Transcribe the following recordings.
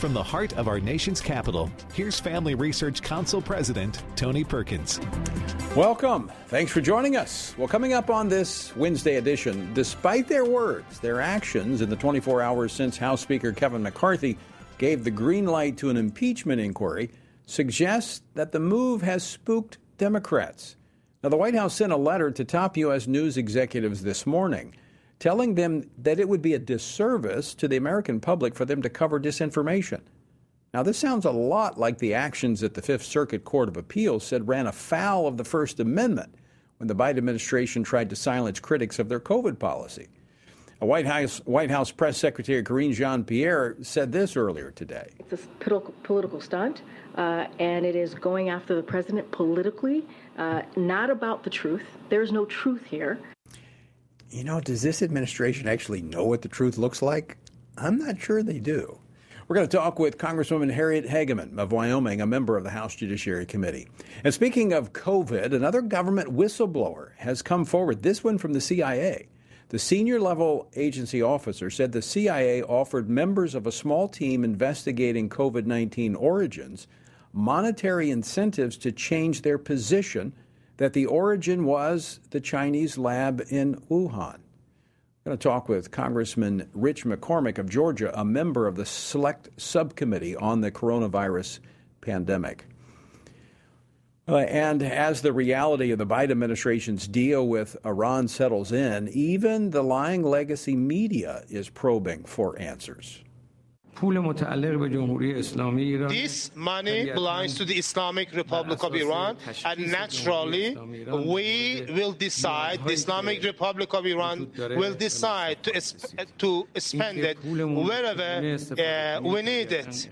From the heart of our nation's capital, here's Family Research Council President Tony Perkins. Welcome. Thanks for joining us. Well, coming up on this Wednesday edition, despite their words, their actions in the 24 hours since House Speaker Kevin McCarthy gave the green light to an impeachment inquiry, suggests that the move has spooked Democrats. Now, the White House sent a letter to top U.S. news executives this morning telling them that it would be a disservice to the American public for them to cover disinformation. Now, this sounds a lot like the actions that the Fifth Circuit Court of Appeals said ran afoul of the First Amendment when the Biden administration tried to silence critics of their COVID policy. A White House, White House Press Secretary Karine Jean Pierre said this earlier today. It's a political, stunt, uh, and it is going after the president politically, uh, not about the truth. There's no truth here you know, does this administration actually know what the truth looks like? I'm not sure they do. We're going to talk with Congresswoman Harriet Hageman of Wyoming, a member of the House Judiciary Committee. And speaking of COVID, another government whistleblower has come forward, this one from the CIA. The senior level agency officer said the CIA offered members of a small team investigating COVID 19 origins monetary incentives to change their position that the origin was the Chinese lab in Wuhan. I'm going to talk with Congressman Rich McCormick of Georgia, a member of the Select Subcommittee on the Coronavirus Pandemic. Uh, and as the reality of the Biden administration's deal with Iran settles in, even the lying legacy media is probing for answers. This money belongs to the Islamic Republic of Iran, and naturally, we will decide, the Islamic Republic of Iran will decide to, to spend it wherever uh, we need it.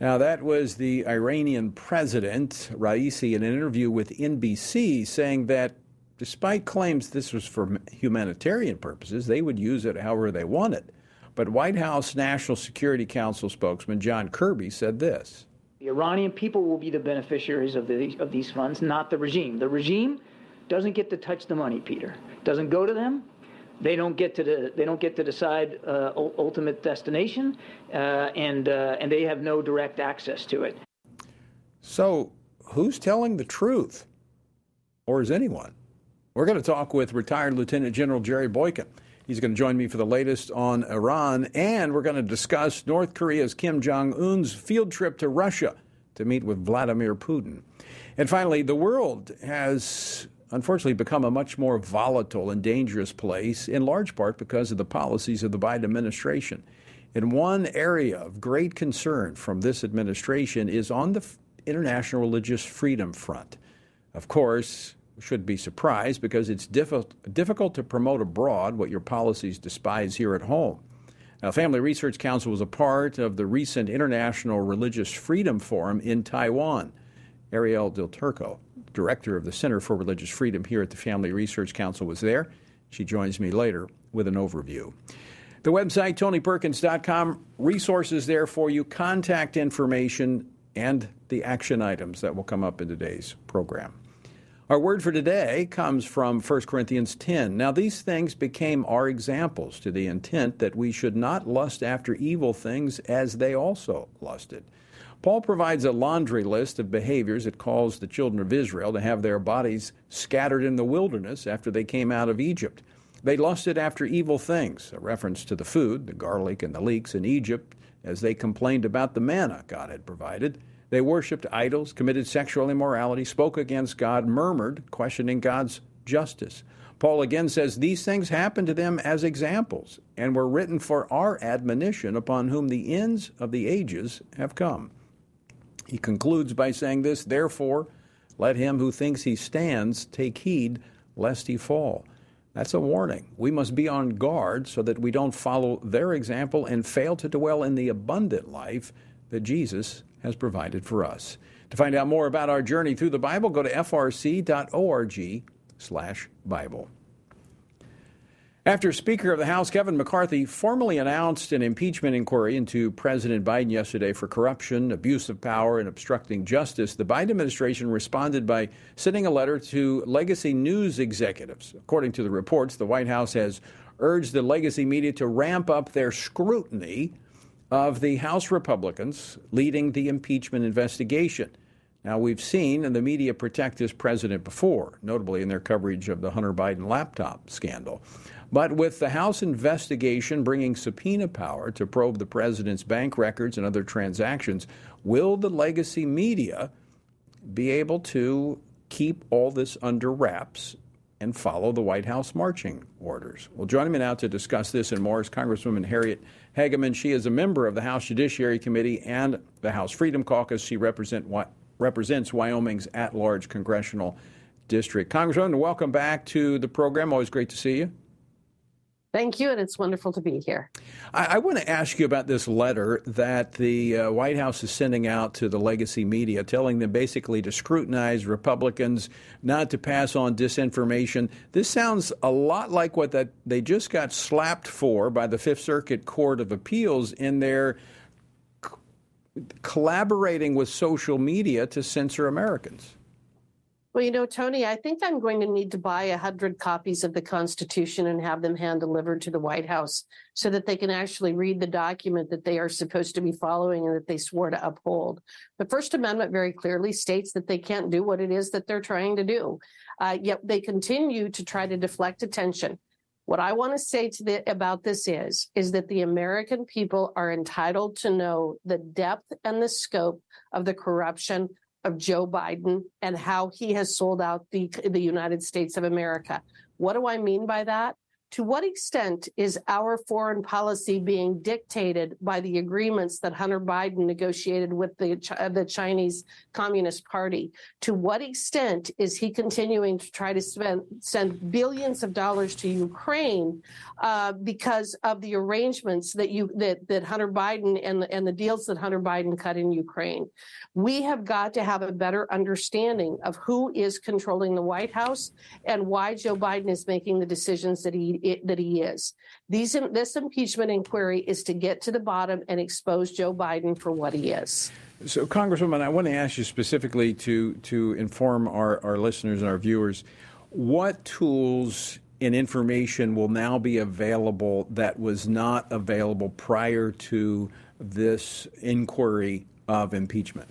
Now, that was the Iranian president, Raisi, in an interview with NBC, saying that despite claims this was for humanitarian purposes, they would use it however they wanted. But White House National Security Council spokesman John Kirby said this. The Iranian people will be the beneficiaries of, the, of these funds, not the regime. The regime doesn't get to touch the money, Peter. Doesn't go to them. They don't get to the, they don't get to decide uh, ultimate destination, uh, and uh, and they have no direct access to it. So, who's telling the truth, or is anyone? We're going to talk with retired Lieutenant General Jerry Boykin. He's going to join me for the latest on Iran, and we're going to discuss North Korea's Kim Jong un's field trip to Russia to meet with Vladimir Putin. And finally, the world has unfortunately become a much more volatile and dangerous place, in large part because of the policies of the Biden administration. And one area of great concern from this administration is on the international religious freedom front. Of course, should be surprised because it's difficult, difficult to promote abroad what your policies despise here at home. Now, Family Research Council was a part of the recent International Religious Freedom Forum in Taiwan. Arielle Del Turco, director of the Center for Religious Freedom here at the Family Research Council, was there. She joins me later with an overview. The website, tonyperkins.com, resources there for you, contact information, and the action items that will come up in today's program. Our word for today comes from 1 Corinthians 10. Now, these things became our examples to the intent that we should not lust after evil things as they also lusted. Paul provides a laundry list of behaviors that caused the children of Israel to have their bodies scattered in the wilderness after they came out of Egypt. They lusted after evil things, a reference to the food, the garlic and the leeks in Egypt, as they complained about the manna God had provided. They worshiped idols, committed sexual immorality, spoke against God, murmured, questioning God's justice. Paul again says these things happened to them as examples and were written for our admonition upon whom the ends of the ages have come. He concludes by saying this Therefore, let him who thinks he stands take heed lest he fall. That's a warning. We must be on guard so that we don't follow their example and fail to dwell in the abundant life that Jesus has provided for us. To find out more about our journey through the Bible, go to frc.org/bible. After Speaker of the House Kevin McCarthy formally announced an impeachment inquiry into President Biden yesterday for corruption, abuse of power, and obstructing justice, the Biden administration responded by sending a letter to legacy news executives. According to the reports, the White House has urged the legacy media to ramp up their scrutiny of the House Republicans leading the impeachment investigation. Now, we've seen and the media protect this president before, notably in their coverage of the Hunter Biden laptop scandal. But with the House investigation bringing subpoena power to probe the president's bank records and other transactions, will the legacy media be able to keep all this under wraps and follow the White House marching orders. Well, joining me now to discuss this and more is Congresswoman Harriet Hageman. She is a member of the House Judiciary Committee and the House Freedom Caucus. She represent, represents Wyoming's at large congressional district. Congresswoman, welcome back to the program. Always great to see you. Thank you, and it's wonderful to be here. I, I want to ask you about this letter that the uh, White House is sending out to the legacy media, telling them basically to scrutinize Republicans, not to pass on disinformation. This sounds a lot like what that they just got slapped for by the Fifth Circuit Court of Appeals in their c- collaborating with social media to censor Americans. Well, you know, Tony, I think I'm going to need to buy a hundred copies of the Constitution and have them hand delivered to the White House so that they can actually read the document that they are supposed to be following and that they swore to uphold. The First Amendment very clearly states that they can't do what it is that they're trying to do. Uh, yet they continue to try to deflect attention. What I want to say to the, about this is, is that the American people are entitled to know the depth and the scope of the corruption of Joe Biden and how he has sold out the, the United States of America. What do I mean by that? To what extent is our foreign policy being dictated by the agreements that Hunter Biden negotiated with the, the Chinese Communist Party? To what extent is he continuing to try to spend, send billions of dollars to Ukraine uh, because of the arrangements that you that, that Hunter Biden and and the deals that Hunter Biden cut in Ukraine? We have got to have a better understanding of who is controlling the White House and why Joe Biden is making the decisions that he it, that he is. These this impeachment inquiry is to get to the bottom and expose Joe Biden for what he is. So, Congresswoman, I want to ask you specifically to to inform our, our listeners and our viewers what tools and information will now be available that was not available prior to this inquiry of impeachment.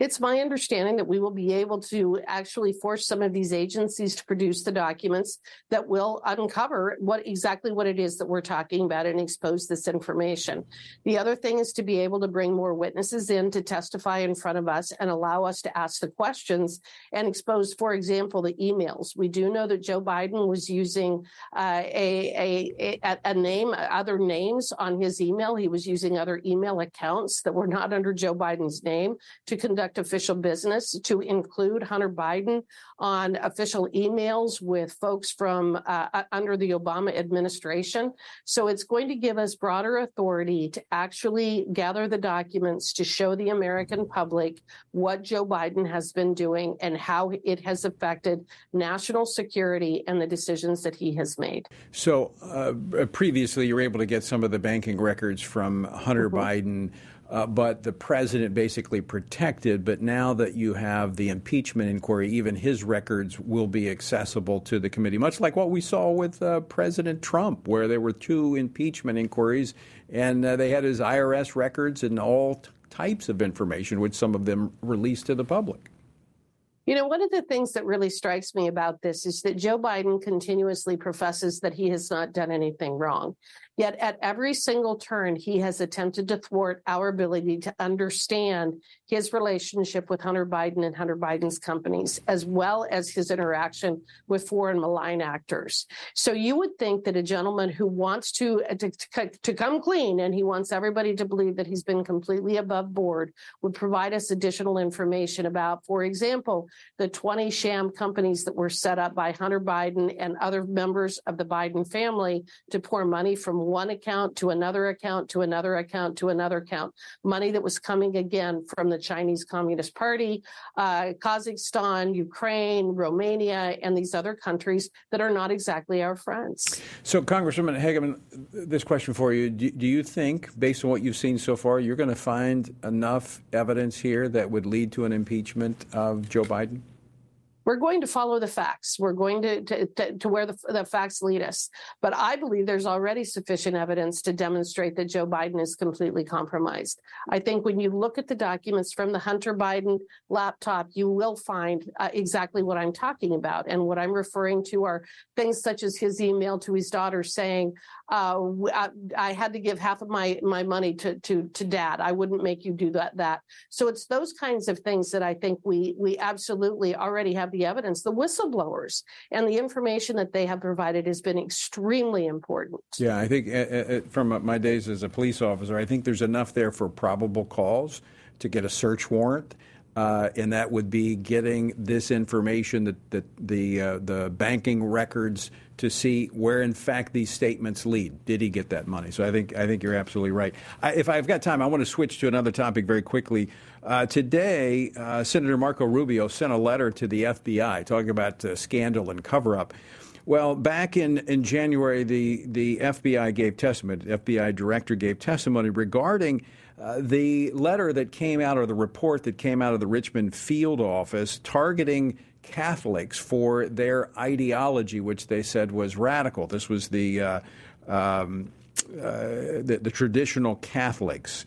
It's my understanding that we will be able to actually force some of these agencies to produce the documents that will uncover what exactly what it is that we're talking about and expose this information. The other thing is to be able to bring more witnesses in to testify in front of us and allow us to ask the questions and expose, for example, the emails. We do know that Joe Biden was using uh, a, a, a name, other names on his email. He was using other email accounts that were not under Joe Biden's name to conduct official business to include Hunter Biden on official emails with folks from uh, uh, under the Obama administration. So it's going to give us broader authority to actually gather the documents to show the American public what Joe Biden has been doing and how it has affected national security and the decisions that he has made. So uh, previously, you were able to get some of the banking records from Hunter mm-hmm. Biden uh, but the president basically protected. But now that you have the impeachment inquiry, even his records will be accessible to the committee, much like what we saw with uh, President Trump, where there were two impeachment inquiries and uh, they had his IRS records and all t- types of information, which some of them released to the public. You know, one of the things that really strikes me about this is that Joe Biden continuously professes that he has not done anything wrong. Yet at every single turn, he has attempted to thwart our ability to understand his relationship with Hunter Biden and Hunter Biden's companies, as well as his interaction with foreign malign actors. So you would think that a gentleman who wants to, uh, to, to come clean and he wants everybody to believe that he's been completely above board would provide us additional information about, for example, the 20 sham companies that were set up by Hunter Biden and other members of the Biden family to pour money from one account to another account to another account to another account. Money that was coming again from the Chinese Communist Party, uh, Kazakhstan, Ukraine, Romania, and these other countries that are not exactly our friends. So, Congresswoman Hageman, this question for you. Do, do you think, based on what you've seen so far, you're going to find enough evidence here that would lead to an impeachment of Joe Biden? We're going to follow the facts. We're going to to, to, to where the, the facts lead us. But I believe there's already sufficient evidence to demonstrate that Joe Biden is completely compromised. I think when you look at the documents from the Hunter Biden laptop, you will find uh, exactly what I'm talking about. And what I'm referring to are things such as his email to his daughter saying, uh, I, I, had to give half of my my money to to to dad. I wouldn't make you do that that. So it's those kinds of things that I think we we absolutely already have the evidence. The whistleblowers and the information that they have provided has been extremely important. Yeah, I think uh, uh, from my days as a police officer, I think there's enough there for probable cause to get a search warrant. Uh, and that would be getting this information, that, that the uh, the banking records, to see where, in fact, these statements lead. Did he get that money? So I think I think you're absolutely right. I, if I've got time, I want to switch to another topic very quickly. Uh, today, uh, Senator Marco Rubio sent a letter to the FBI talking about uh, scandal and cover up. Well, back in, in January, the, the FBI gave testimony, the FBI director gave testimony regarding uh, the letter that came out, or the report that came out of the Richmond field office targeting Catholics for their ideology, which they said was radical. This was the, uh, um, uh, the, the traditional Catholics.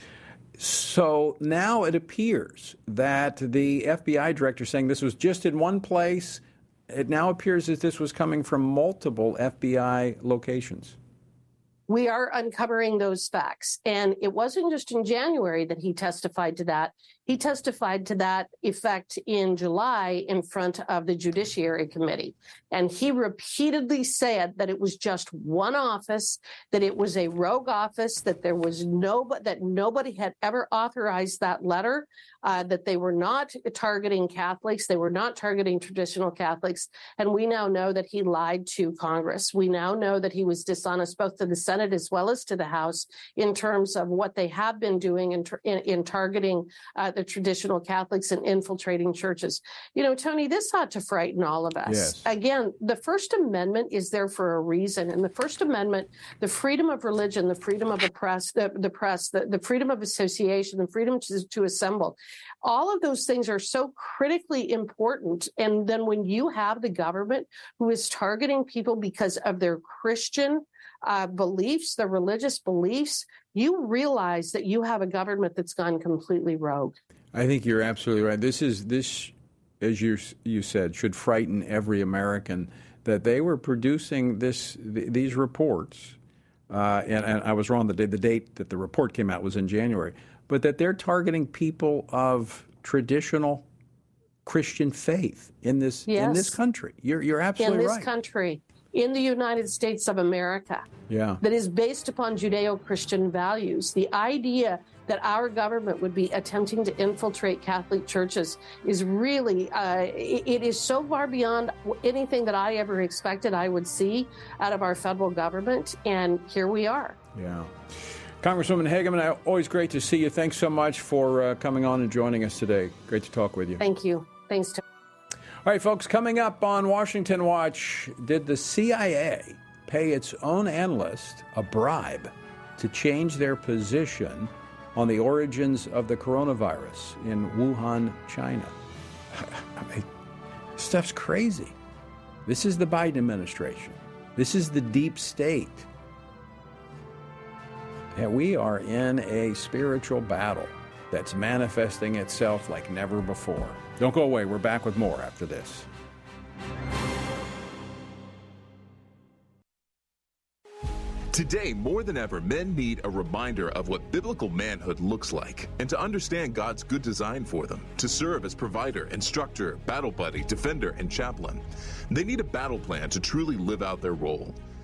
So now it appears that the FBI director saying this was just in one place. It now appears that this was coming from multiple FBI locations we are uncovering those facts. And it wasn't just in January that he testified to that. He testified to that effect in July in front of the Judiciary Committee. And he repeatedly said that it was just one office, that it was a rogue office, that there was no, that nobody had ever authorized that letter, uh, that they were not targeting Catholics, they were not targeting traditional Catholics. And we now know that he lied to Congress. We now know that he was dishonest both to the Senate as well as to the House in terms of what they have been doing in, in, in targeting uh, the traditional Catholics and infiltrating churches. You know, Tony, this ought to frighten all of us. Yes. Again, the First Amendment is there for a reason. And the First Amendment, the freedom of religion, the freedom of the press, the, the press, the, the freedom of association, the freedom to, to assemble, all of those things are so critically important. And then when you have the government who is targeting people because of their Christian uh, beliefs, their religious beliefs, you realize that you have a government that's gone completely rogue. I think you're absolutely right. This is this, as you you said, should frighten every American that they were producing this th- these reports. Uh, and, and, I was wrong. The, day the date that the report came out was in January, but that they're targeting people of traditional Christian faith in this yes. in this country. You're you're absolutely right. In this right. country, in the United States of America yeah. that is based upon Judeo Christian values. The idea that our government would be attempting to infiltrate Catholic churches is really, uh, it, is so far beyond anything that I ever expected I would see out of our federal government. And here we are. Yeah. Congresswoman Hageman, always great to see you. Thanks so much for uh, coming on and joining us today. Great to talk with you. Thank you. Thanks, Tony. All right, folks, coming up on Washington Watch, did the CIA pay its own analyst a bribe to change their position on the origins of the coronavirus in Wuhan, China? I mean, stuff's crazy. This is the Biden administration. This is the deep state. Yeah, we are in a spiritual battle that's manifesting itself like never before. Don't go away. We're back with more after this. Today, more than ever, men need a reminder of what biblical manhood looks like and to understand God's good design for them to serve as provider, instructor, battle buddy, defender, and chaplain. They need a battle plan to truly live out their role.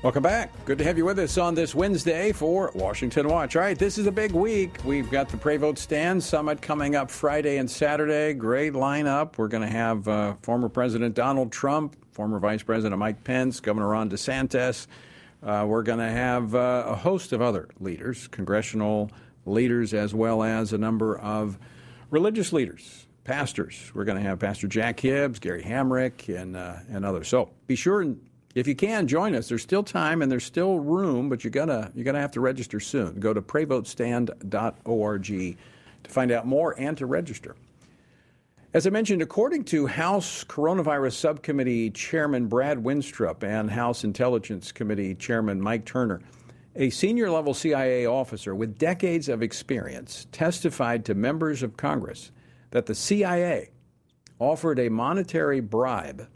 Welcome back. Good to have you with us on this Wednesday for Washington Watch. All right, this is a big week. We've got the Pray Vote Stand Summit coming up Friday and Saturday. Great lineup. We're going to have uh, former President Donald Trump, former Vice President Mike Pence, Governor Ron DeSantis. Uh, we're going to have uh, a host of other leaders, congressional leaders, as well as a number of religious leaders, pastors. We're going to have Pastor Jack Hibbs, Gary Hamrick, and, uh, and others. So be sure and if you can join us, there's still time and there's still room, but you're gonna you're gonna have to register soon. Go to prayvotestand.org to find out more and to register. As I mentioned, according to House Coronavirus Subcommittee Chairman Brad Wenstrup and House Intelligence Committee Chairman Mike Turner, a senior level CIA officer with decades of experience testified to members of Congress that the CIA offered a monetary bribe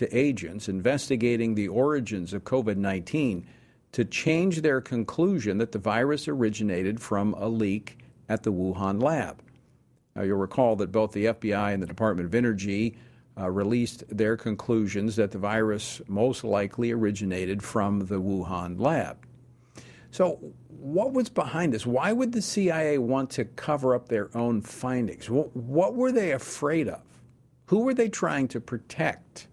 to agents investigating the origins of COVID 19 to change their conclusion that the virus originated from a leak at the Wuhan lab. Now, you'll recall that both the FBI and the Department of Energy uh, released their conclusions that the virus most likely originated from the Wuhan lab. So, what was behind this? Why would the CIA want to cover up their own findings? What, what were they afraid of? Who were they trying to protect?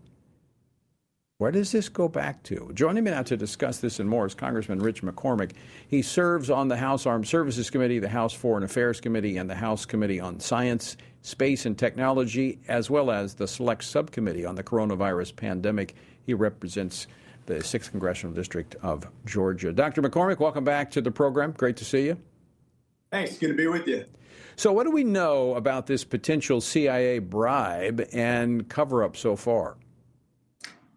Where does this go back to? Joining me now to discuss this and more is Congressman Rich McCormick. He serves on the House Armed Services Committee, the House Foreign Affairs Committee, and the House Committee on Science, Space, and Technology, as well as the Select Subcommittee on the Coronavirus Pandemic. He represents the 6th Congressional District of Georgia. Dr. McCormick, welcome back to the program. Great to see you. Thanks. Good to be with you. So, what do we know about this potential CIA bribe and cover up so far?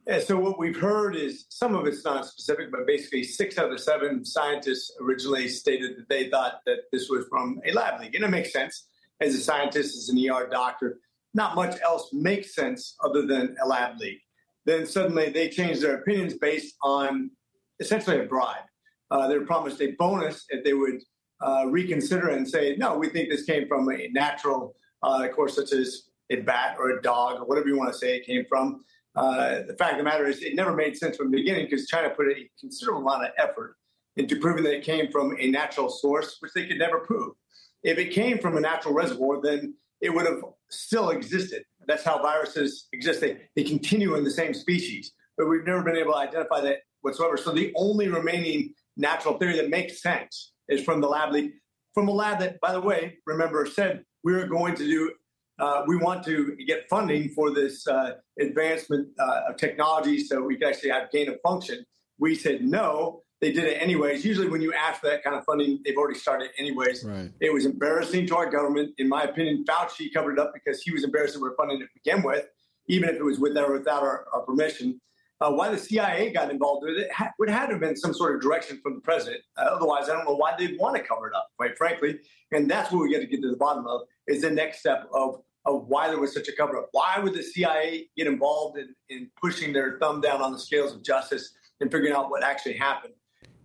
Yeah, so what we've heard is some of it's not specific, but basically six out of seven scientists originally stated that they thought that this was from a lab leak. And it makes sense. As a scientist, as an ER doctor, not much else makes sense other than a lab leak. Then suddenly they changed their opinions based on essentially a bribe. Uh, they were promised a bonus if they would uh, reconsider and say, no, we think this came from a natural, uh, course, such as a bat or a dog or whatever you want to say it came from. Uh, the fact of the matter is, it never made sense from the beginning because China put a considerable amount of effort into proving that it came from a natural source, which they could never prove. If it came from a natural reservoir, then it would have still existed. That's how viruses exist. They, they continue in the same species, but we've never been able to identify that whatsoever. So the only remaining natural theory that makes sense is from the lab leak, from a lab that, by the way, remember said we are going to do, uh, we want to get funding for this uh, advancement uh, of technology so we can actually have gain of function. We said no. They did it anyways. Usually, when you ask for that kind of funding, they've already started anyways. Right. It was embarrassing to our government. In my opinion, Fauci covered it up because he was embarrassed that we're funding it to begin with, even if it was with or without our, our permission. Uh, why the CIA got involved with it ha- would have to have been some sort of direction from the president. Uh, otherwise, I don't know why they'd want to cover it up, quite frankly. And that's what we got to get to the bottom of is the next step of, of why there was such a cover up. Why would the CIA get involved in, in pushing their thumb down on the scales of justice and figuring out what actually happened?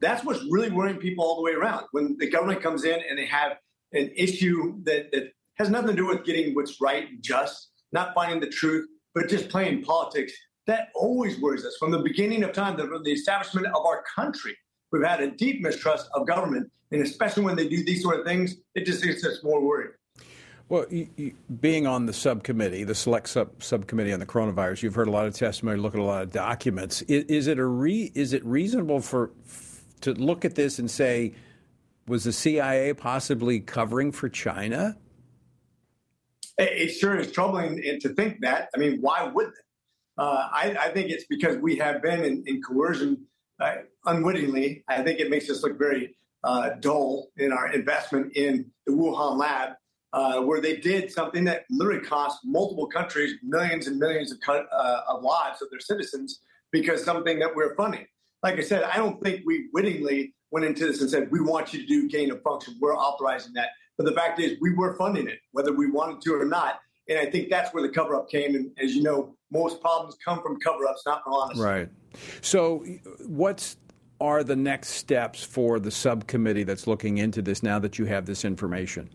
That's what's really worrying people all the way around. When the government comes in and they have an issue that, that has nothing to do with getting what's right and just, not finding the truth, but just playing politics that always worries us from the beginning of time, the, the establishment of our country. We've had a deep mistrust of government, and especially when they do these sort of things, it just makes us more worried. Well, you, you, being on the subcommittee, the select sub, subcommittee on the coronavirus, you've heard a lot of testimony, look at a lot of documents. Is, is it a re, is it reasonable for to look at this and say, was the CIA possibly covering for China? It sure is troubling to think that. I mean, why would they? Uh, I, I, think it's because we have been in, in coercion uh, unwittingly. I think it makes us look very uh, dull in our investment in the Wuhan lab, uh, where they did something that literally cost multiple countries millions and millions of, uh, of lives of their citizens because something that we're funding. Like I said, I don't think we wittingly went into this and said, we want you to do gain of function. We're authorizing that. But the fact is, we were funding it, whether we wanted to or not. And I think that's where the cover up came. And as you know, most problems come from cover ups, not from honesty. Right. So, what's are the next steps for the subcommittee that's looking into this now that you have this information?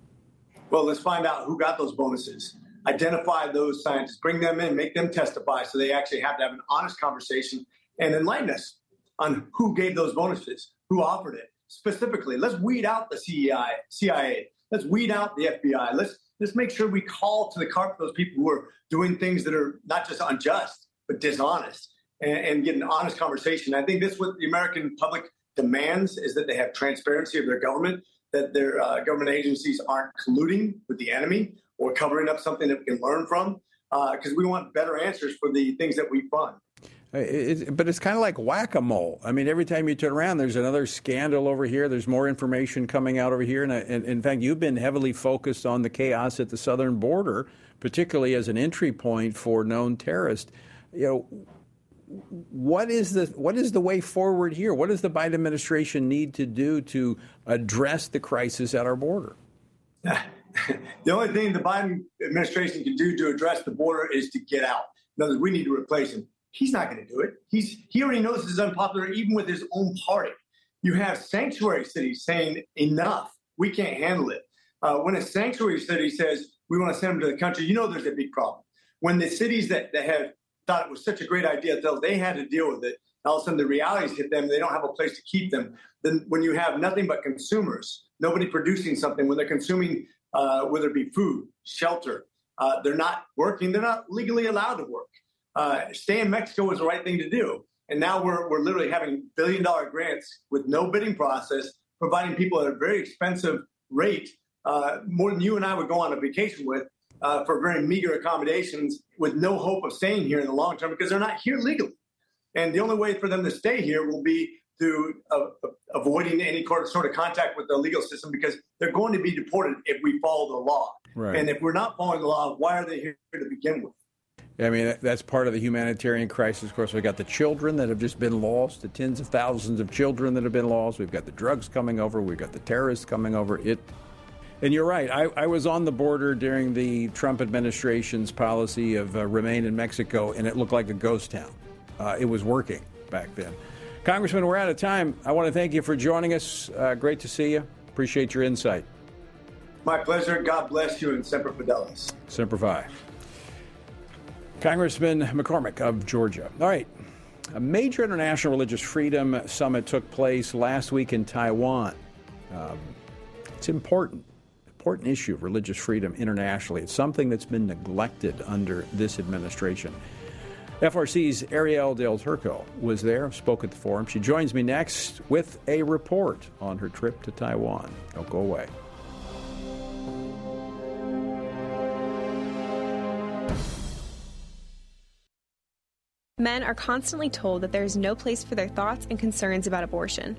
Well, let's find out who got those bonuses. Identify those scientists, bring them in, make them testify so they actually have to have an honest conversation and enlighten us on who gave those bonuses, who offered it. Specifically, let's weed out the CEI, CIA. Let's weed out the FBI. Let's let's make sure we call to the carpet those people who are doing things that are not just unjust but dishonest and, and get an honest conversation. I think that's what the American public demands is that they have transparency of their government, that their uh, government agencies aren't colluding with the enemy or covering up something that we can learn from, because uh, we want better answers for the things that we fund. It, but it's kind of like whack a mole. I mean, every time you turn around, there's another scandal over here. There's more information coming out over here. And, and, in fact, you've been heavily focused on the chaos at the southern border, particularly as an entry point for known terrorists. You know, what is the what is the way forward here? What does the Biden administration need to do to address the crisis at our border? the only thing the Biden administration can do to address the border is to get out. In other words, we need to replace him. He's not going to do it. He's he already knows this is unpopular, even with his own party. You have sanctuary cities saying enough. We can't handle it. Uh, when a sanctuary city says we want to send them to the country, you know there's a big problem. When the cities that, that have thought it was such a great idea until they had to deal with it, all of a sudden the realities hit them. They don't have a place to keep them. Then when you have nothing but consumers, nobody producing something, when they're consuming, uh, whether it be food, shelter, uh, they're not working. They're not legally allowed to work uh, stay in Mexico was the right thing to do. And now we're, we're literally having billion dollar grants with no bidding process, providing people at a very expensive rate, uh, more than you and I would go on a vacation with, uh, for very meager accommodations with no hope of staying here in the long term because they're not here legally. And the only way for them to stay here will be through uh, avoiding any sort of contact with the legal system because they're going to be deported if we follow the law. Right. And if we're not following the law, why are they here to begin with? I mean, that's part of the humanitarian crisis. Of course, we've got the children that have just been lost, the tens of thousands of children that have been lost. We've got the drugs coming over. We've got the terrorists coming over. It, and you're right. I, I was on the border during the Trump administration's policy of uh, remain in Mexico, and it looked like a ghost town. Uh, it was working back then. Congressman, we're out of time. I want to thank you for joining us. Uh, great to see you. Appreciate your insight. My pleasure. God bless you and Semper Fidelis. Semper Fi. Congressman McCormick of Georgia. All right. A major international religious freedom summit took place last week in Taiwan. Um, it's important. Important issue of religious freedom internationally. It's something that's been neglected under this administration. FRC's Arielle Del Turco was there, spoke at the forum. She joins me next with a report on her trip to Taiwan. Don't go away. Men are constantly told that there is no place for their thoughts and concerns about abortion.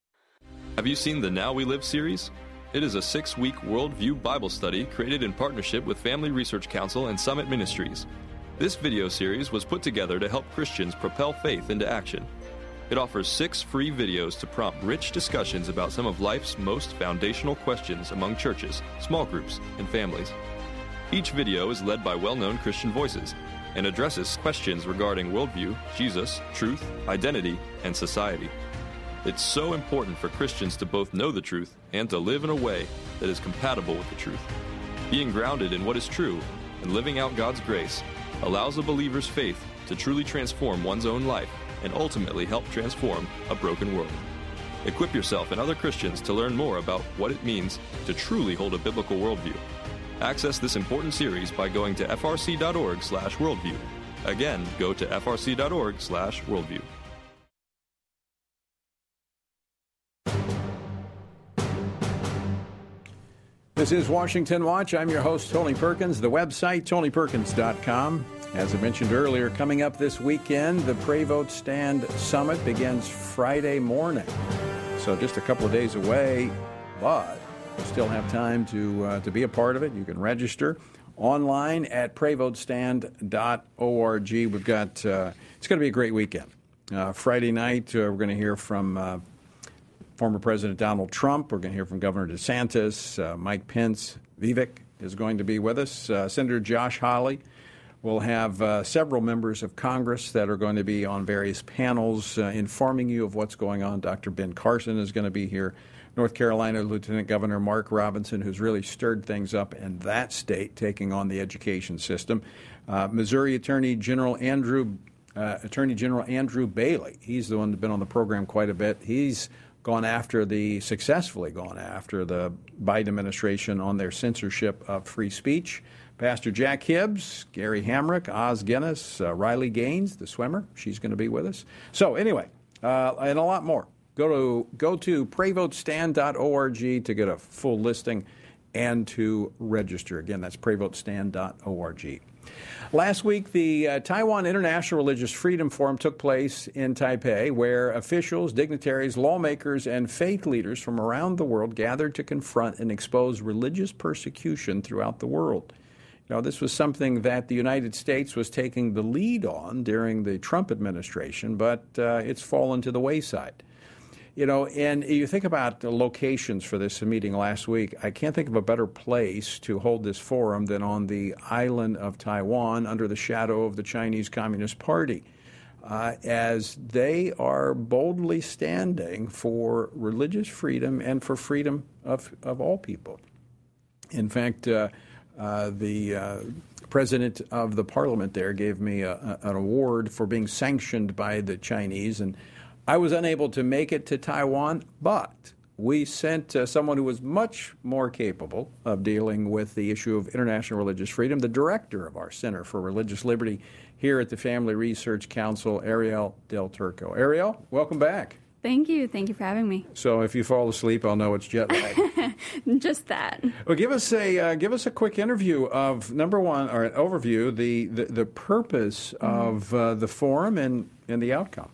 Have you seen the Now We Live series? It is a six week worldview Bible study created in partnership with Family Research Council and Summit Ministries. This video series was put together to help Christians propel faith into action. It offers six free videos to prompt rich discussions about some of life's most foundational questions among churches, small groups, and families. Each video is led by well known Christian voices and addresses questions regarding worldview, Jesus, truth, identity, and society. It's so important for Christians to both know the truth and to live in a way that is compatible with the truth. Being grounded in what is true and living out God's grace allows a believer's faith to truly transform one's own life and ultimately help transform a broken world. Equip yourself and other Christians to learn more about what it means to truly hold a biblical worldview. Access this important series by going to frc.org/worldview. Again, go to frc.org/worldview. This is Washington Watch. I'm your host, Tony Perkins. The website, tonyperkins.com. As I mentioned earlier, coming up this weekend, the Pray Vote Stand Summit begins Friday morning. So just a couple of days away, but you still have time to, uh, to be a part of it. You can register online at prayvotestand.org. We've got, uh, it's going to be a great weekend. Uh, Friday night, uh, we're going to hear from uh, former President Donald Trump. We're going to hear from Governor DeSantis, uh, Mike Pence, Vivek is going to be with us, uh, Senator Josh Hawley. We'll have uh, several members of Congress that are going to be on various panels uh, informing you of what's going on. Dr. Ben Carson is going to be here. North Carolina Lieutenant Governor Mark Robinson, who's really stirred things up in that state, taking on the education system. Uh, Missouri Attorney General Andrew uh, Attorney General Andrew Bailey. He's the one that's been on the program quite a bit. He's gone after the successfully gone after the Biden administration on their censorship of free speech. Pastor Jack Hibbs, Gary Hamrick, Os Guinness, uh, Riley Gaines, the swimmer. She's going to be with us. So anyway, uh, and a lot more. Go to go to prayvotestand.org to get a full listing and to register. Again, that's prayvotestand.org. Last week, the uh, Taiwan International Religious Freedom Forum took place in Taipei, where officials, dignitaries, lawmakers, and faith leaders from around the world gathered to confront and expose religious persecution throughout the world. You know, this was something that the United States was taking the lead on during the Trump administration, but uh, it's fallen to the wayside. You know, and you think about the locations for this meeting last week. I can't think of a better place to hold this forum than on the island of Taiwan under the shadow of the Chinese Communist Party. Uh, as they are boldly standing for religious freedom and for freedom of, of all people. In fact, uh, uh, the uh, president of the parliament there gave me a, a, an award for being sanctioned by the Chinese, and I was unable to make it to Taiwan, but we sent uh, someone who was much more capable of dealing with the issue of international religious freedom, the director of our Center for Religious Liberty here at the Family Research Council, Arielle Del Turco. Arielle, welcome back. Thank you. Thank you for having me. So if you fall asleep, I'll know it's jet lag. Just that. Well, give us a uh, give us a quick interview of number one or an overview the the, the purpose mm-hmm. of uh, the forum and and the outcome.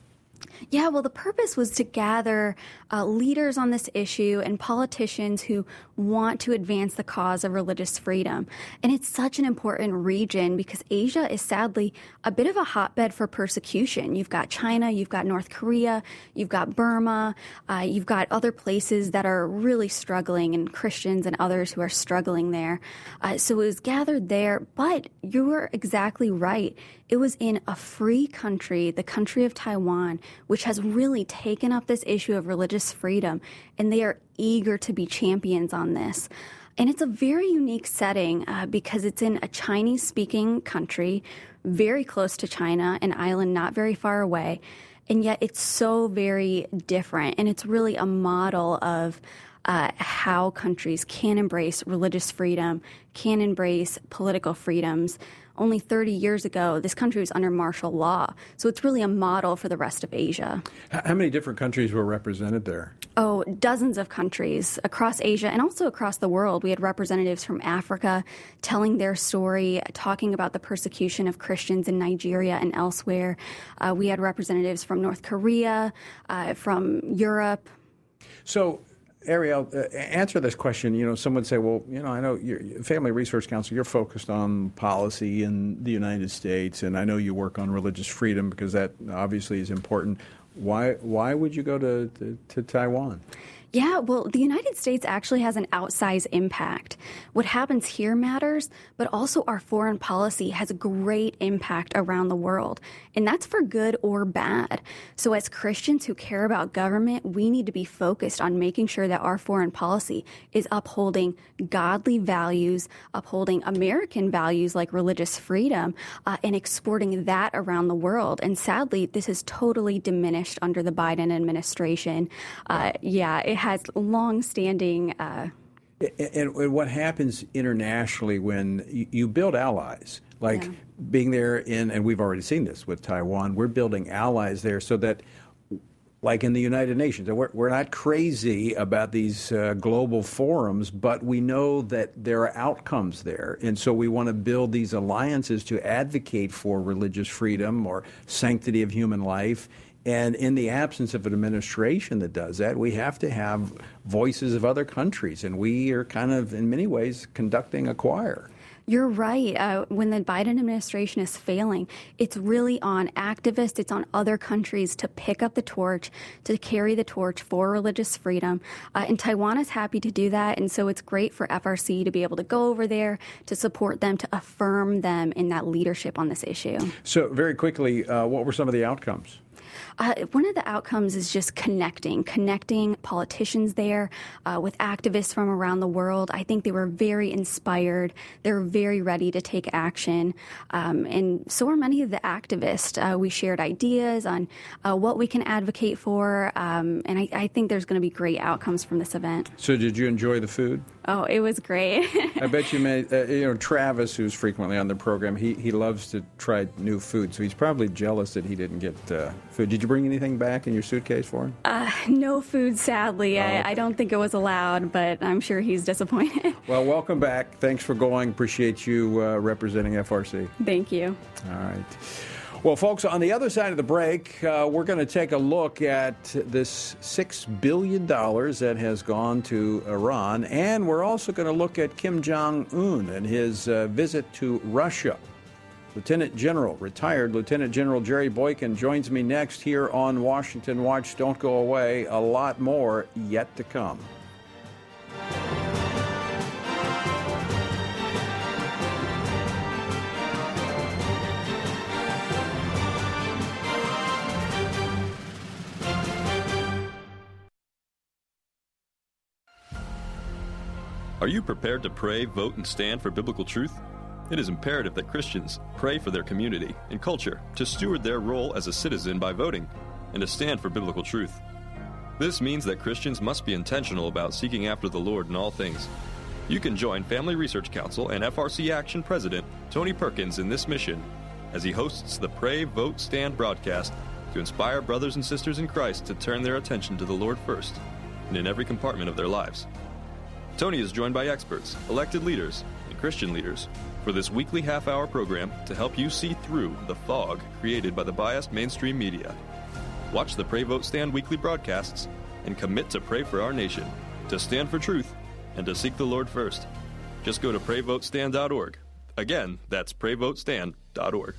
Yeah, well, the purpose was to gather uh, leaders on this issue and politicians who want to advance the cause of religious freedom. And it's such an important region because Asia is sadly a bit of a hotbed for persecution. You've got China, you've got North Korea, you've got Burma, uh, you've got other places that are really struggling, and Christians and others who are struggling there. Uh, so it was gathered there, but you were exactly right. It was in a free country, the country of Taiwan, which has really taken up this issue of religious freedom, and they are eager to be champions on this. And it's a very unique setting uh, because it's in a Chinese speaking country, very close to China, an island not very far away. And yet it's so very different. And it's really a model of uh, how countries can embrace religious freedom, can embrace political freedoms, only 30 years ago, this country was under martial law. So it's really a model for the rest of Asia. How many different countries were represented there? Oh, dozens of countries across Asia and also across the world. We had representatives from Africa telling their story, talking about the persecution of Christians in Nigeria and elsewhere. Uh, we had representatives from North Korea, uh, from Europe. So, Arielle, uh, answer this question. You know, someone would say, well, you know, I know your Family Research Council, you're focused on policy in the United States, and I know you work on religious freedom because that obviously is important. Why, why would you go to, to, to Taiwan? Yeah, well, the United States actually has an outsized impact. What happens here matters, but also our foreign policy has a great impact around the world. And that's for good or bad. So, as Christians who care about government, we need to be focused on making sure that our foreign policy is upholding godly values, upholding American values like religious freedom, uh, and exporting that around the world. And sadly, this is totally diminished under the Biden administration. Uh, yeah, it has long-standing. Uh, and, and, what happens internationally when you, you build allies, like yeah. being there in, and we've already seen this with Taiwan, we're building allies there so that like in the United Nations. We're, we're not crazy about these uh, global forums, but we know that there are outcomes there. And so we want to build these alliances to advocate for religious freedom or sanctity of human life and in the absence of an administration that does that, we have to have voices of other countries. And we are kind of, in many ways, conducting a choir. You're right. Uh, when the Biden administration is failing, it's really on activists, it's on other countries to pick up the torch, to carry the torch for religious freedom. Uh, and Taiwan is happy to do that. And so it's great for FRC to be able to go over there, to support them, to affirm them in that leadership on this issue. So, very quickly, uh, what were some of the outcomes? Uh, one of the outcomes is just connecting, connecting politicians there uh, with activists from around the world. I think they were very inspired. They were very ready to take action. Um, and so are many of the activists. Uh, we shared ideas on uh, what we can advocate for. Um, and I, I think there's going to be great outcomes from this event. So, did you enjoy the food? Oh, it was great. I bet you made, uh, you know, Travis, who's frequently on the program, he, he loves to try new food, so he's probably jealous that he didn't get uh, food. Did you bring anything back in your suitcase for him? Uh, no food, sadly. Oh. I, I, don't think it was allowed, but I'm sure he's disappointed. Well, welcome back. Thanks for going. Appreciate you uh, representing FRC. Thank you. All right. Well, folks, on the other side of the break, uh, we're going to take a look at this $6 billion that has gone to Iran, and we're also going to look at Kim Jong un and his uh, visit to Russia. Lieutenant General, retired Lieutenant General Jerry Boykin joins me next here on Washington Watch. Don't go away, a lot more yet to come. Are you prepared to pray, vote, and stand for biblical truth? It is imperative that Christians pray for their community and culture to steward their role as a citizen by voting and to stand for biblical truth. This means that Christians must be intentional about seeking after the Lord in all things. You can join Family Research Council and FRC Action President Tony Perkins in this mission as he hosts the Pray, Vote, Stand broadcast to inspire brothers and sisters in Christ to turn their attention to the Lord first and in every compartment of their lives. Tony is joined by experts, elected leaders, and Christian leaders for this weekly half hour program to help you see through the fog created by the biased mainstream media. Watch the Pray Vote Stand weekly broadcasts and commit to pray for our nation, to stand for truth, and to seek the Lord first. Just go to prayvotestand.org. Again, that's prayvotestand.org.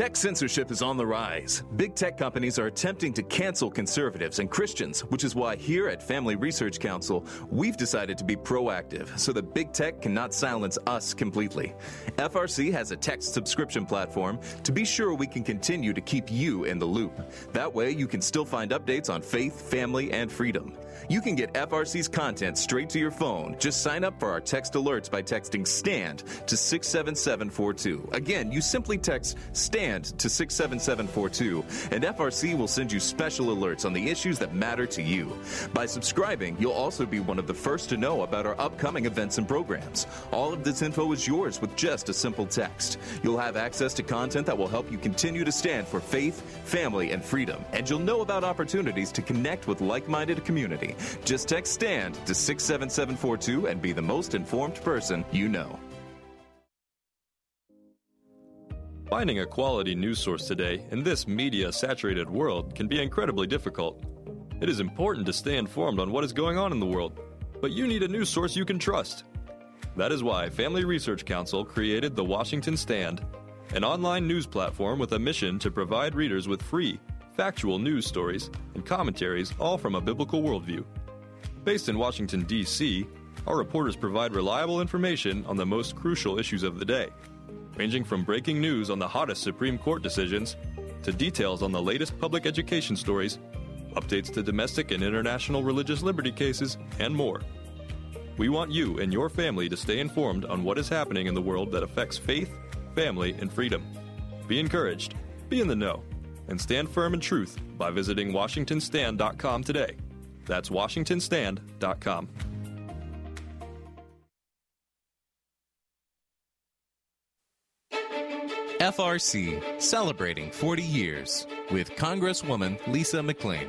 Tech censorship is on the rise. Big tech companies are attempting to cancel conservatives and Christians, which is why here at Family Research Council, we've decided to be proactive so that big tech cannot silence us completely. FRC has a text subscription platform to be sure we can continue to keep you in the loop. That way, you can still find updates on faith, family, and freedom. You can get FRC's content straight to your phone. Just sign up for our text alerts by texting STAND to 67742. Again, you simply text STAND to 67742, and FRC will send you special alerts on the issues that matter to you. By subscribing, you'll also be one of the first to know about our upcoming events and programs. All of this info is yours with just a simple text. You'll have access to content that will help you continue to stand for faith, family, and freedom, and you'll know about opportunities to connect with like minded Just text STAND to 67742 and be the most informed person you know. Finding a quality news source today in this media saturated world can be incredibly difficult. It is important to stay informed on what is going on in the world, but you need a news source you can trust. That is why Family Research Council created the Washington Stand, an online news platform with a mission to provide readers with free, factual news stories and commentaries, all from a biblical worldview. Based in Washington, D.C., our reporters provide reliable information on the most crucial issues of the day ranging from breaking news on the hottest Supreme Court decisions to details on the latest public education stories, updates to domestic and international religious liberty cases, and more. We want you and your family to stay informed on what is happening in the world that affects faith, family, and freedom. Be encouraged, be in the know, and stand firm in truth by visiting WashingtonStand.com today. That's WashingtonStand.com. FRC celebrating 40 years with Congresswoman Lisa McClain.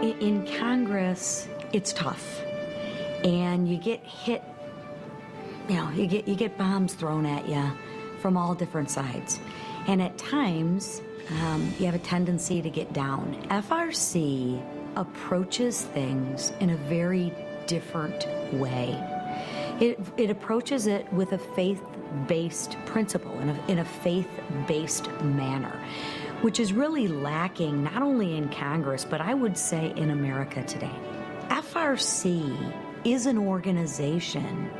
In Congress, it's tough, and you get hit. You know, you get you get bombs thrown at you from all different sides, and at times um, you have a tendency to get down. FRC approaches things in a very different way. It, it approaches it with a faith based principle, in a, in a faith based manner, which is really lacking not only in Congress, but I would say in America today. FRC is an organization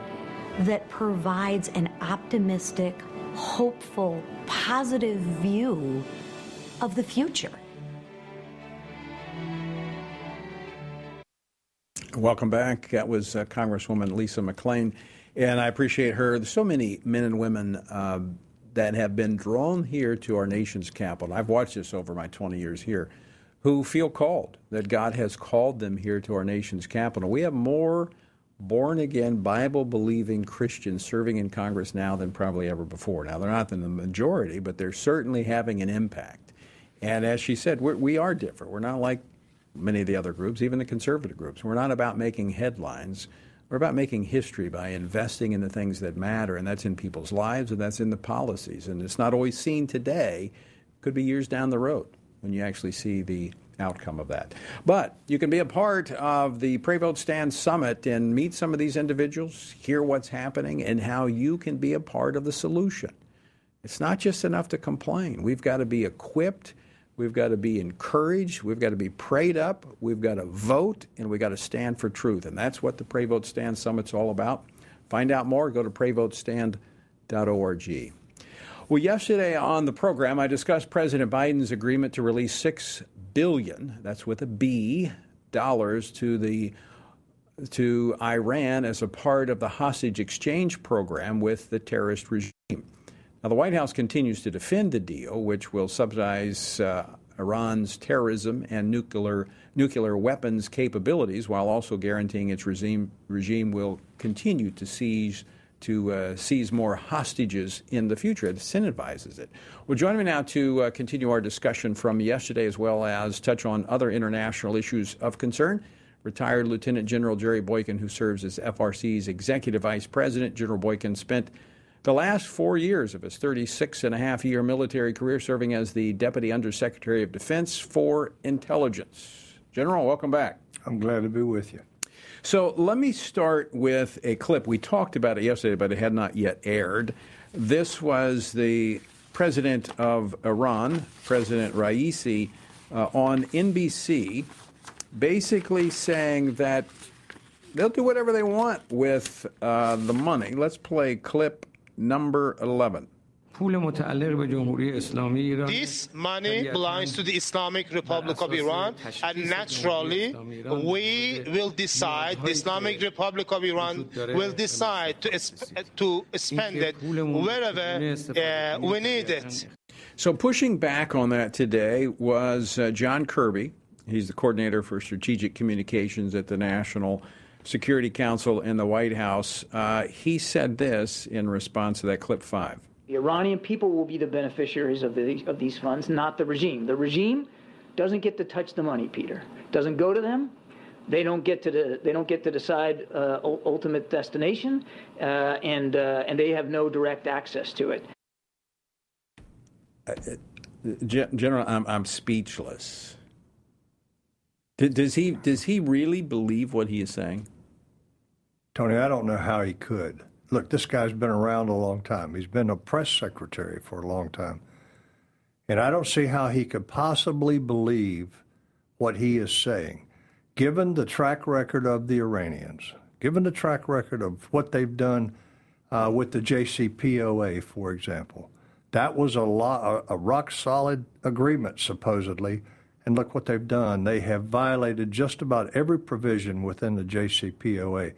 that provides an optimistic, hopeful, positive view of the future. Welcome back. That was uh, Congresswoman Lisa McClain. And I appreciate her. There's so many men and women uh, that have been drawn here to our nation's capital. I've watched this over my 20 years here, who feel called, that God has called them here to our nation's capital. We have more born again, Bible believing Christians serving in Congress now than probably ever before. Now, they're not in the majority, but they're certainly having an impact. And as she said, we're, we are different. We're not like many of the other groups, even the conservative groups. We're not about making headlines. We're about making history by investing in the things that matter, and that's in people's lives and that's in the policies. And it's not always seen today, could be years down the road when you actually see the outcome of that. But you can be a part of the Pray Vote Stand Summit and meet some of these individuals, hear what's happening, and how you can be a part of the solution. It's not just enough to complain. We've got to be equipped We've got to be encouraged. We've got to be prayed up. We've got to vote, and we've got to stand for truth. And that's what the Pray Vote Stand Summit's all about. Find out more. Go to prayvotestand.org. Well, yesterday on the program, I discussed President Biden's agreement to release six billion, that's with a B, dollars to the to Iran as a part of the hostage exchange program with the terrorist regime. Now, the White House continues to defend the deal, which will subsidize uh, Iran's terrorism and nuclear nuclear weapons capabilities, while also guaranteeing its regime regime will continue to seize to uh, seize more hostages in the future. It incentivizes it. Well, join me now to uh, continue our discussion from yesterday, as well as touch on other international issues of concern. Retired Lieutenant General Jerry Boykin, who serves as FRC's Executive Vice President. General Boykin spent the last four years of his 36 and a half year military career serving as the Deputy Undersecretary of Defense for Intelligence. General, welcome back. I'm glad to be with you. So let me start with a clip. We talked about it yesterday, but it had not yet aired. This was the president of Iran, President Raisi, uh, on NBC, basically saying that they'll do whatever they want with uh, the money. Let's play clip number 11. This money belongs to the Islamic Republic of Iran, and naturally, we will decide, the Islamic Republic of Iran will decide to, to spend it wherever uh, we need it. So, pushing back on that today was uh, John Kirby. He's the coordinator for strategic communications at the National Security Council in the White House. Uh, he said this in response to that clip five. The Iranian people will be the beneficiaries of, the, of these funds, not the regime. The regime doesn't get to touch the money, Peter. Doesn't go to them. They don't get to the, they don't get to decide uh, ultimate destination, uh, and uh, and they have no direct access to it. Uh, General, I'm, I'm speechless. Does he does he really believe what he is saying? Tony, I don't know how he could. Look, this guy's been around a long time. He's been a press secretary for a long time. And I don't see how he could possibly believe what he is saying, given the track record of the Iranians, given the track record of what they've done uh, with the JCPOA, for example. That was a, lo- a rock solid agreement, supposedly. And look what they've done. They have violated just about every provision within the JCPOA.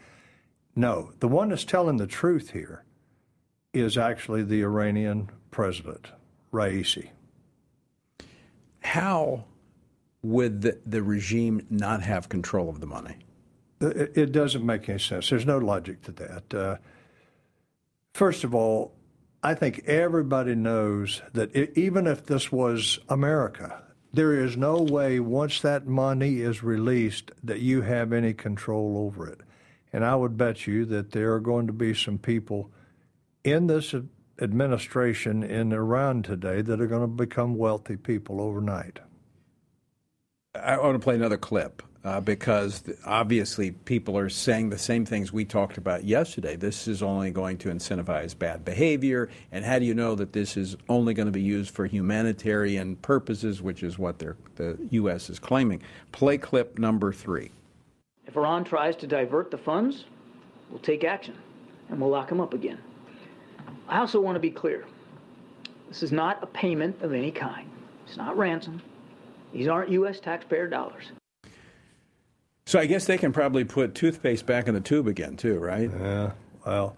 No, the one that's telling the truth here is actually the Iranian president, Raisi. How would the, the regime not have control of the money? It, it doesn't make any sense. There's no logic to that. Uh, first of all, I think everybody knows that it, even if this was America, there is no way once that money is released that you have any control over it. And I would bet you that there are going to be some people in this administration in Iran today that are going to become wealthy people overnight. I want to play another clip uh, because obviously people are saying the same things we talked about yesterday. This is only going to incentivize bad behavior. And how do you know that this is only going to be used for humanitarian purposes, which is what the U.S. is claiming? Play clip number three. If Iran tries to divert the funds, we'll take action and we'll lock them up again. I also want to be clear. This is not a payment of any kind. It's not ransom. These aren't U.S. taxpayer dollars. So I guess they can probably put toothpaste back in the tube again, too, right? Yeah. Well,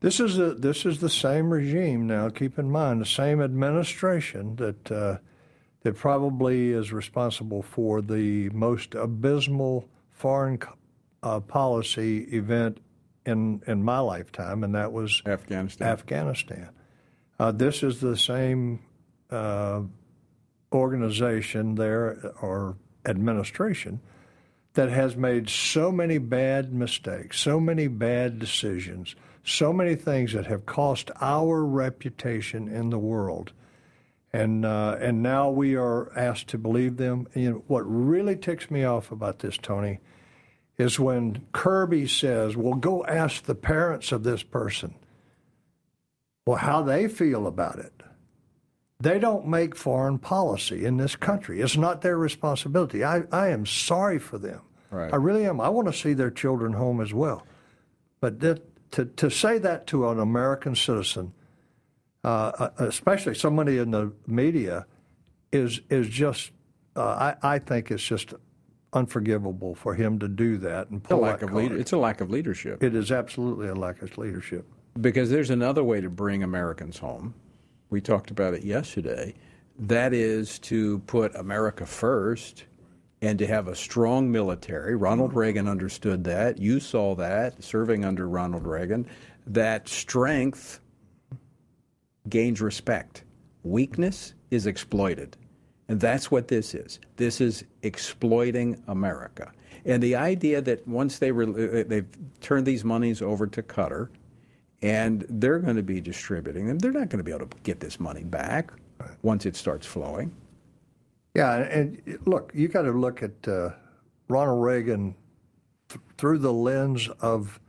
this is a, this is the same regime now. Keep in mind the same administration that uh, that probably is responsible for the most abysmal foreign uh, policy event in in my lifetime, and that was Afghanistan. Afghanistan. Uh, this is the same uh, organization there or administration that has made so many bad mistakes, so many bad decisions, so many things that have cost our reputation in the world. And uh, and now we are asked to believe them. You know, what really ticks me off about this, Tony, is when Kirby says, Well, go ask the parents of this person. Well, how they feel about it. They don't make foreign policy in this country. It's not their responsibility. I, I am sorry for them. Right. I really am. I want to see their children home as well. But that, to, to say that to an American citizen, uh, uh especially somebody in the media, is is just uh, I, I think it's just unforgivable for him to do that and pull a lack of leader, It's a lack of leadership. It is absolutely a lack of leadership. Because there's another way to bring Americans home. We talked about it yesterday. That is to put America first and to have a strong military. Ronald mm-hmm. Reagan understood that. You saw that serving under Ronald Reagan. That strength gains respect, weakness is exploited. And that's what this is. This is exploiting America. And the idea that once they re- uh, they've turned these monies over to Qatar and they're going to be distributing them, they're not going to be able to get this money back once it starts flowing. Yeah, and look, you got to look at uh, Ronald Reagan th- through the lens of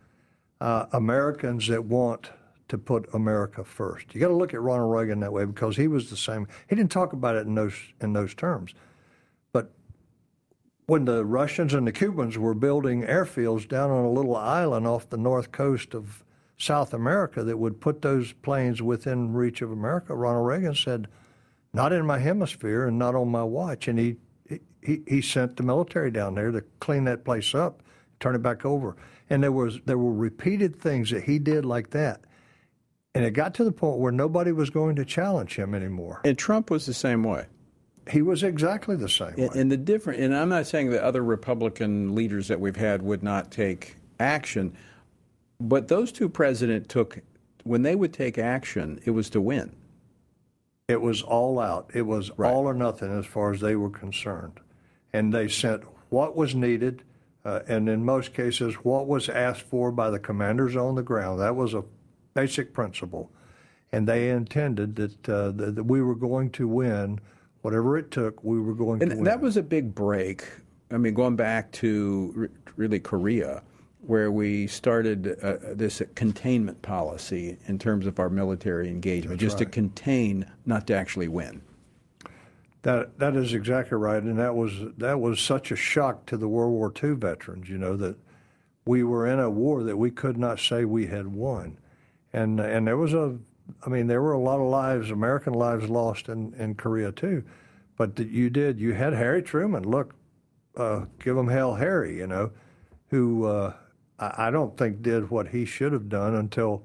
uh, Americans that want to put America first. You got to look at Ronald Reagan that way because he was the same. He didn't talk about it in those in those terms, but when the Russians and the Cubans were building airfields down on a little island off the north coast of South America that would put those planes within reach of America, Ronald Reagan said, "Not in my hemisphere and not on my watch." And he he, he sent the military down there to clean that place up, turn it back over. And there was there were repeated things that he did like that and it got to the point where nobody was going to challenge him anymore. And Trump was the same way. He was exactly the same and, and the different, and I'm not saying that other Republican leaders that we've had would not take action, but those two presidents took, when they would take action, it was to win. It was all out. It was right. all or nothing as far as they were concerned. And they sent what was needed, uh, and in most cases, what was asked for by the commanders on the ground. That was a basic principle. And they intended that, uh, that, we were going to win whatever it took. We were going and to win. That was a big break. I mean, going back to really Korea, where we started uh, this containment policy in terms of our military engagement, That's just right. to contain, not to actually win. That that is exactly right, and that was that was such a shock to the World War II veterans. You know that we were in a war that we could not say we had won, and and there was a, I mean, there were a lot of lives, American lives lost in in Korea too, but that you did. You had Harry Truman. Look, uh, give him hell, Harry. You know, who uh, I, don't think did what he should have done until.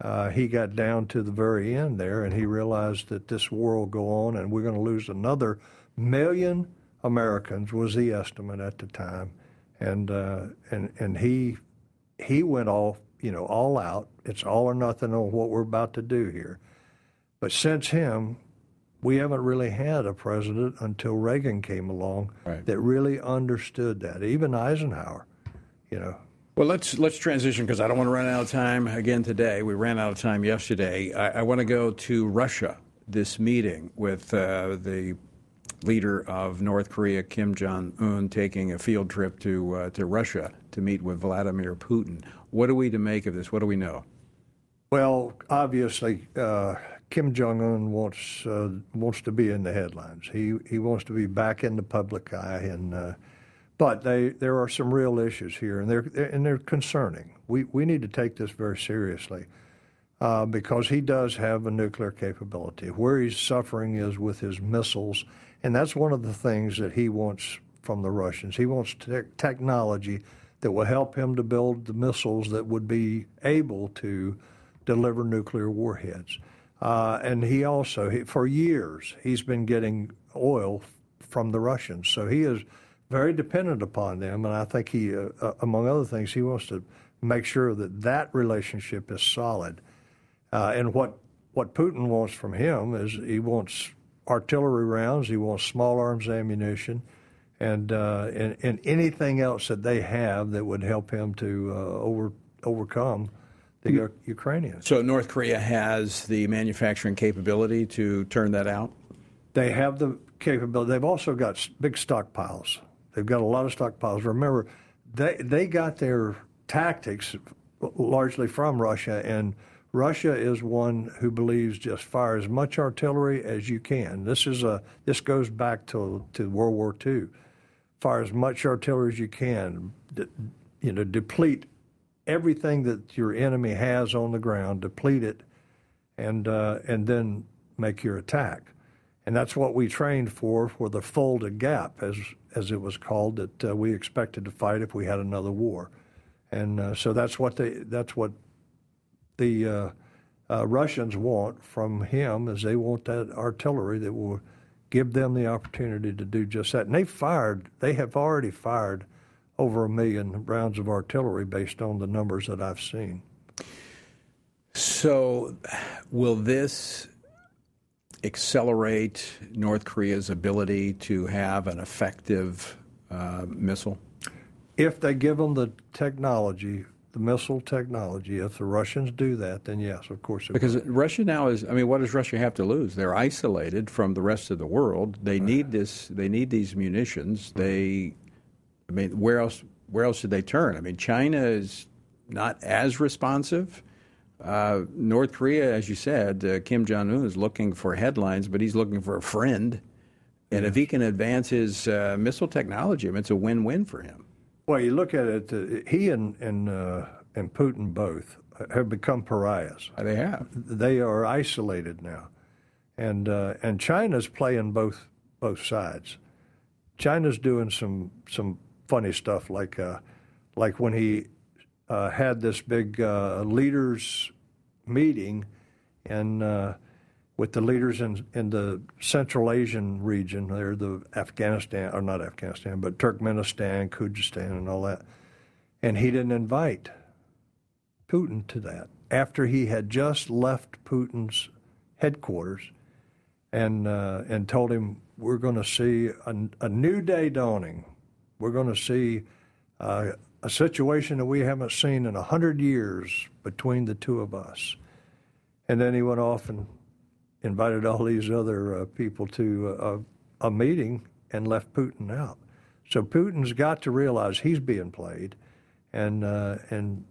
Uh, he got down to the very end there, and he realized that this war will go on, and we're going to lose another million Americans was the estimate at the time, and uh, and and he he went all you know all out. It's all or nothing on what we're about to do here. But since him, we haven't really had a president until Reagan came along right. that really understood that. Even Eisenhower, you know. Well, let's let's transition because I don't want to run out of time again today. We ran out of time yesterday. I, I want to go to Russia. This meeting with uh, the leader of North Korea, Kim Jong Un, taking a field trip to uh, to Russia to meet with Vladimir Putin. What are we to make of this? What do we know? Well, obviously, uh, Kim Jong Un wants uh, wants to be in the headlines. He he wants to be back in the public eye, and uh, but they there are some real issues here, and they're and they're concerning. We we need to take this very seriously uh, because he does have a nuclear capability. Where he's suffering is with his missiles, and that's one of the things that he wants from the Russians. He wants te- technology that will help him to build the missiles that would be able to deliver nuclear warheads. Uh, and he also, he, for years, he's been getting oil from the Russians. So he is very dependent upon them. And I think he, uh, uh, among other things, he wants to make sure that that relationship is solid. Uh, and what, what Putin wants from him is he wants artillery rounds, he wants small arms ammunition, and, uh, and, and anything else that they have that would help him to uh, over, overcome the U- Ukrainians. So North Korea has the manufacturing capability to turn that out. They have the capability. They've also got big stockpiles. They've got a lot of stockpiles. Remember, they they got their tactics largely from Russia, and Russia is one who believes just fire as much artillery as you can. This is a this goes back to to World War II. Fire as much artillery as you can. De, you know, deplete everything that your enemy has on the ground, deplete it, and uh, and then make your attack. And that's what we trained for for the Fulda Gap, as as it was called, that uh, we expected to fight if we had another war. And uh, so that's what they that's what the uh, uh, Russians want from him is they want that artillery that will give them the opportunity to do just that. And they fired, they have already fired over a million rounds of artillery based on the numbers that I've seen. So, will this accelerate North Korea's ability to have an effective uh, missile? If they give them the technology, the missile technology, if the Russians do that, then yes, of course. because will. Russia now is, I mean, what does Russia have to lose? They're isolated from the rest of the world. They right. need this. They need these munitions. They, I mean, where else? Where else should they turn? I mean, China is not as responsive. Uh, North Korea, as you said, uh, Kim Jong Un is looking for headlines, but he's looking for a friend. And if he can advance his uh, missile technology, I mean, it's a win-win for him. Well, you look at it. Uh, he and and uh, and Putin both have become pariahs. They have. They are isolated now, and uh, and China's playing both both sides. China's doing some some funny stuff like like when he uh, had this big uh, leaders meeting and uh, with the leaders in, in the Central Asian region. They're the Afghanistan, or not Afghanistan, but Turkmenistan, Kyrgyzstan, and all that. And he didn't invite Putin to that after he had just left Putin's headquarters and uh, and told him we're going to see a, a, new day dawning. We're going to see uh, a situation that we haven't seen in a hundred years between the two of us. And then he went off and invited all these other uh, people to uh, a meeting and left Putin out. So Putin's got to realize he's being played, and uh, and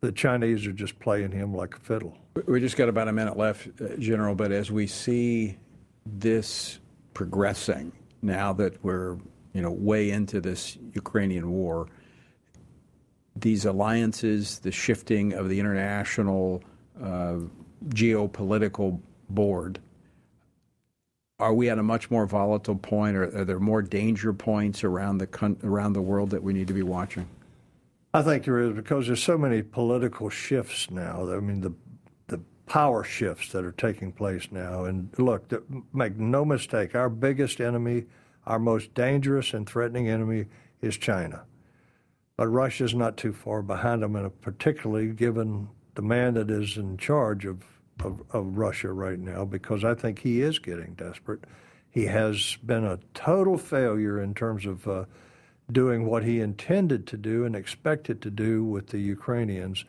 the Chinese are just playing him like a fiddle. We just got about a minute left, uh, General. But as we see this progressing, now that we're you know way into this Ukrainian war these alliances, the shifting of the international uh, geopolitical board, are we at a much more volatile point, or are there more danger points around the around the world that we need to be watching? I think there is because there's so many political shifts now. I mean, the the power shifts that are taking place now. And look, the, make no mistake, our biggest enemy, our most dangerous and threatening enemy, is China. But Russia's not too far behind them, and particularly given the man that is in charge of, of, of Russia right now, because I think he is getting desperate. He has been a total failure in terms of uh, doing what he intended to do and expected to do with the Ukrainians.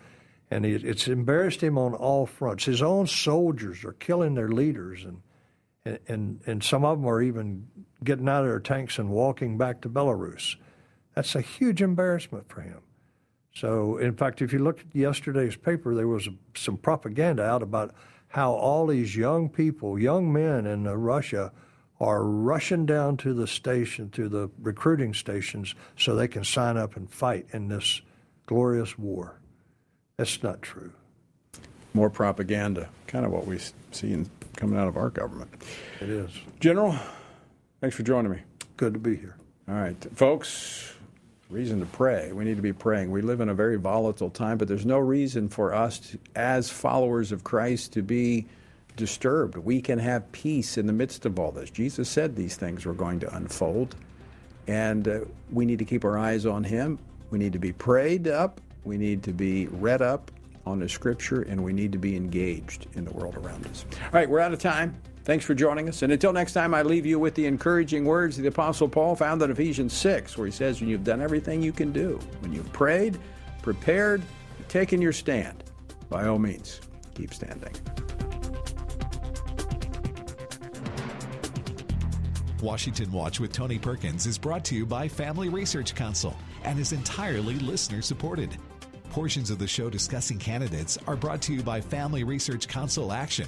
And he, it's embarrassed him on all fronts. His own soldiers are killing their leaders, and, and, and some of them are even getting out of their tanks and walking back to Belarus. That's a huge embarrassment for him. So, in fact, if you look at yesterday's paper, there was some propaganda out about how all these young people, young men in uh, Russia, are rushing down to the station, to the recruiting stations, so they can sign up and fight in this glorious war. That's not true. More propaganda, kind of what we see in, coming out of our government. It is. General, thanks for joining me. Good to be here. All right, folks reason to pray. We need to be praying. We live in a very volatile time, but there's no reason for us, to, as followers of Christ, to be disturbed. We can have peace in the midst of all this. Jesus said these things were going to unfold, and uh, we need to keep our eyes on Him. We need to be prayed up. We need to be read up on the Scripture, and we need to be engaged in the world around us. All right, we're out of time. Thanks for joining us. And until next time, I leave you with the encouraging words the Apostle Paul found in Ephesians 6, where he says, When you've done everything you can do, when you've prayed, prepared, taken your stand, by all means, keep standing. Washington Watch with Tony Perkins is brought to you by Family Research Council and is entirely listener supported. Portions of the show discussing candidates are brought to you by Family Research Council Action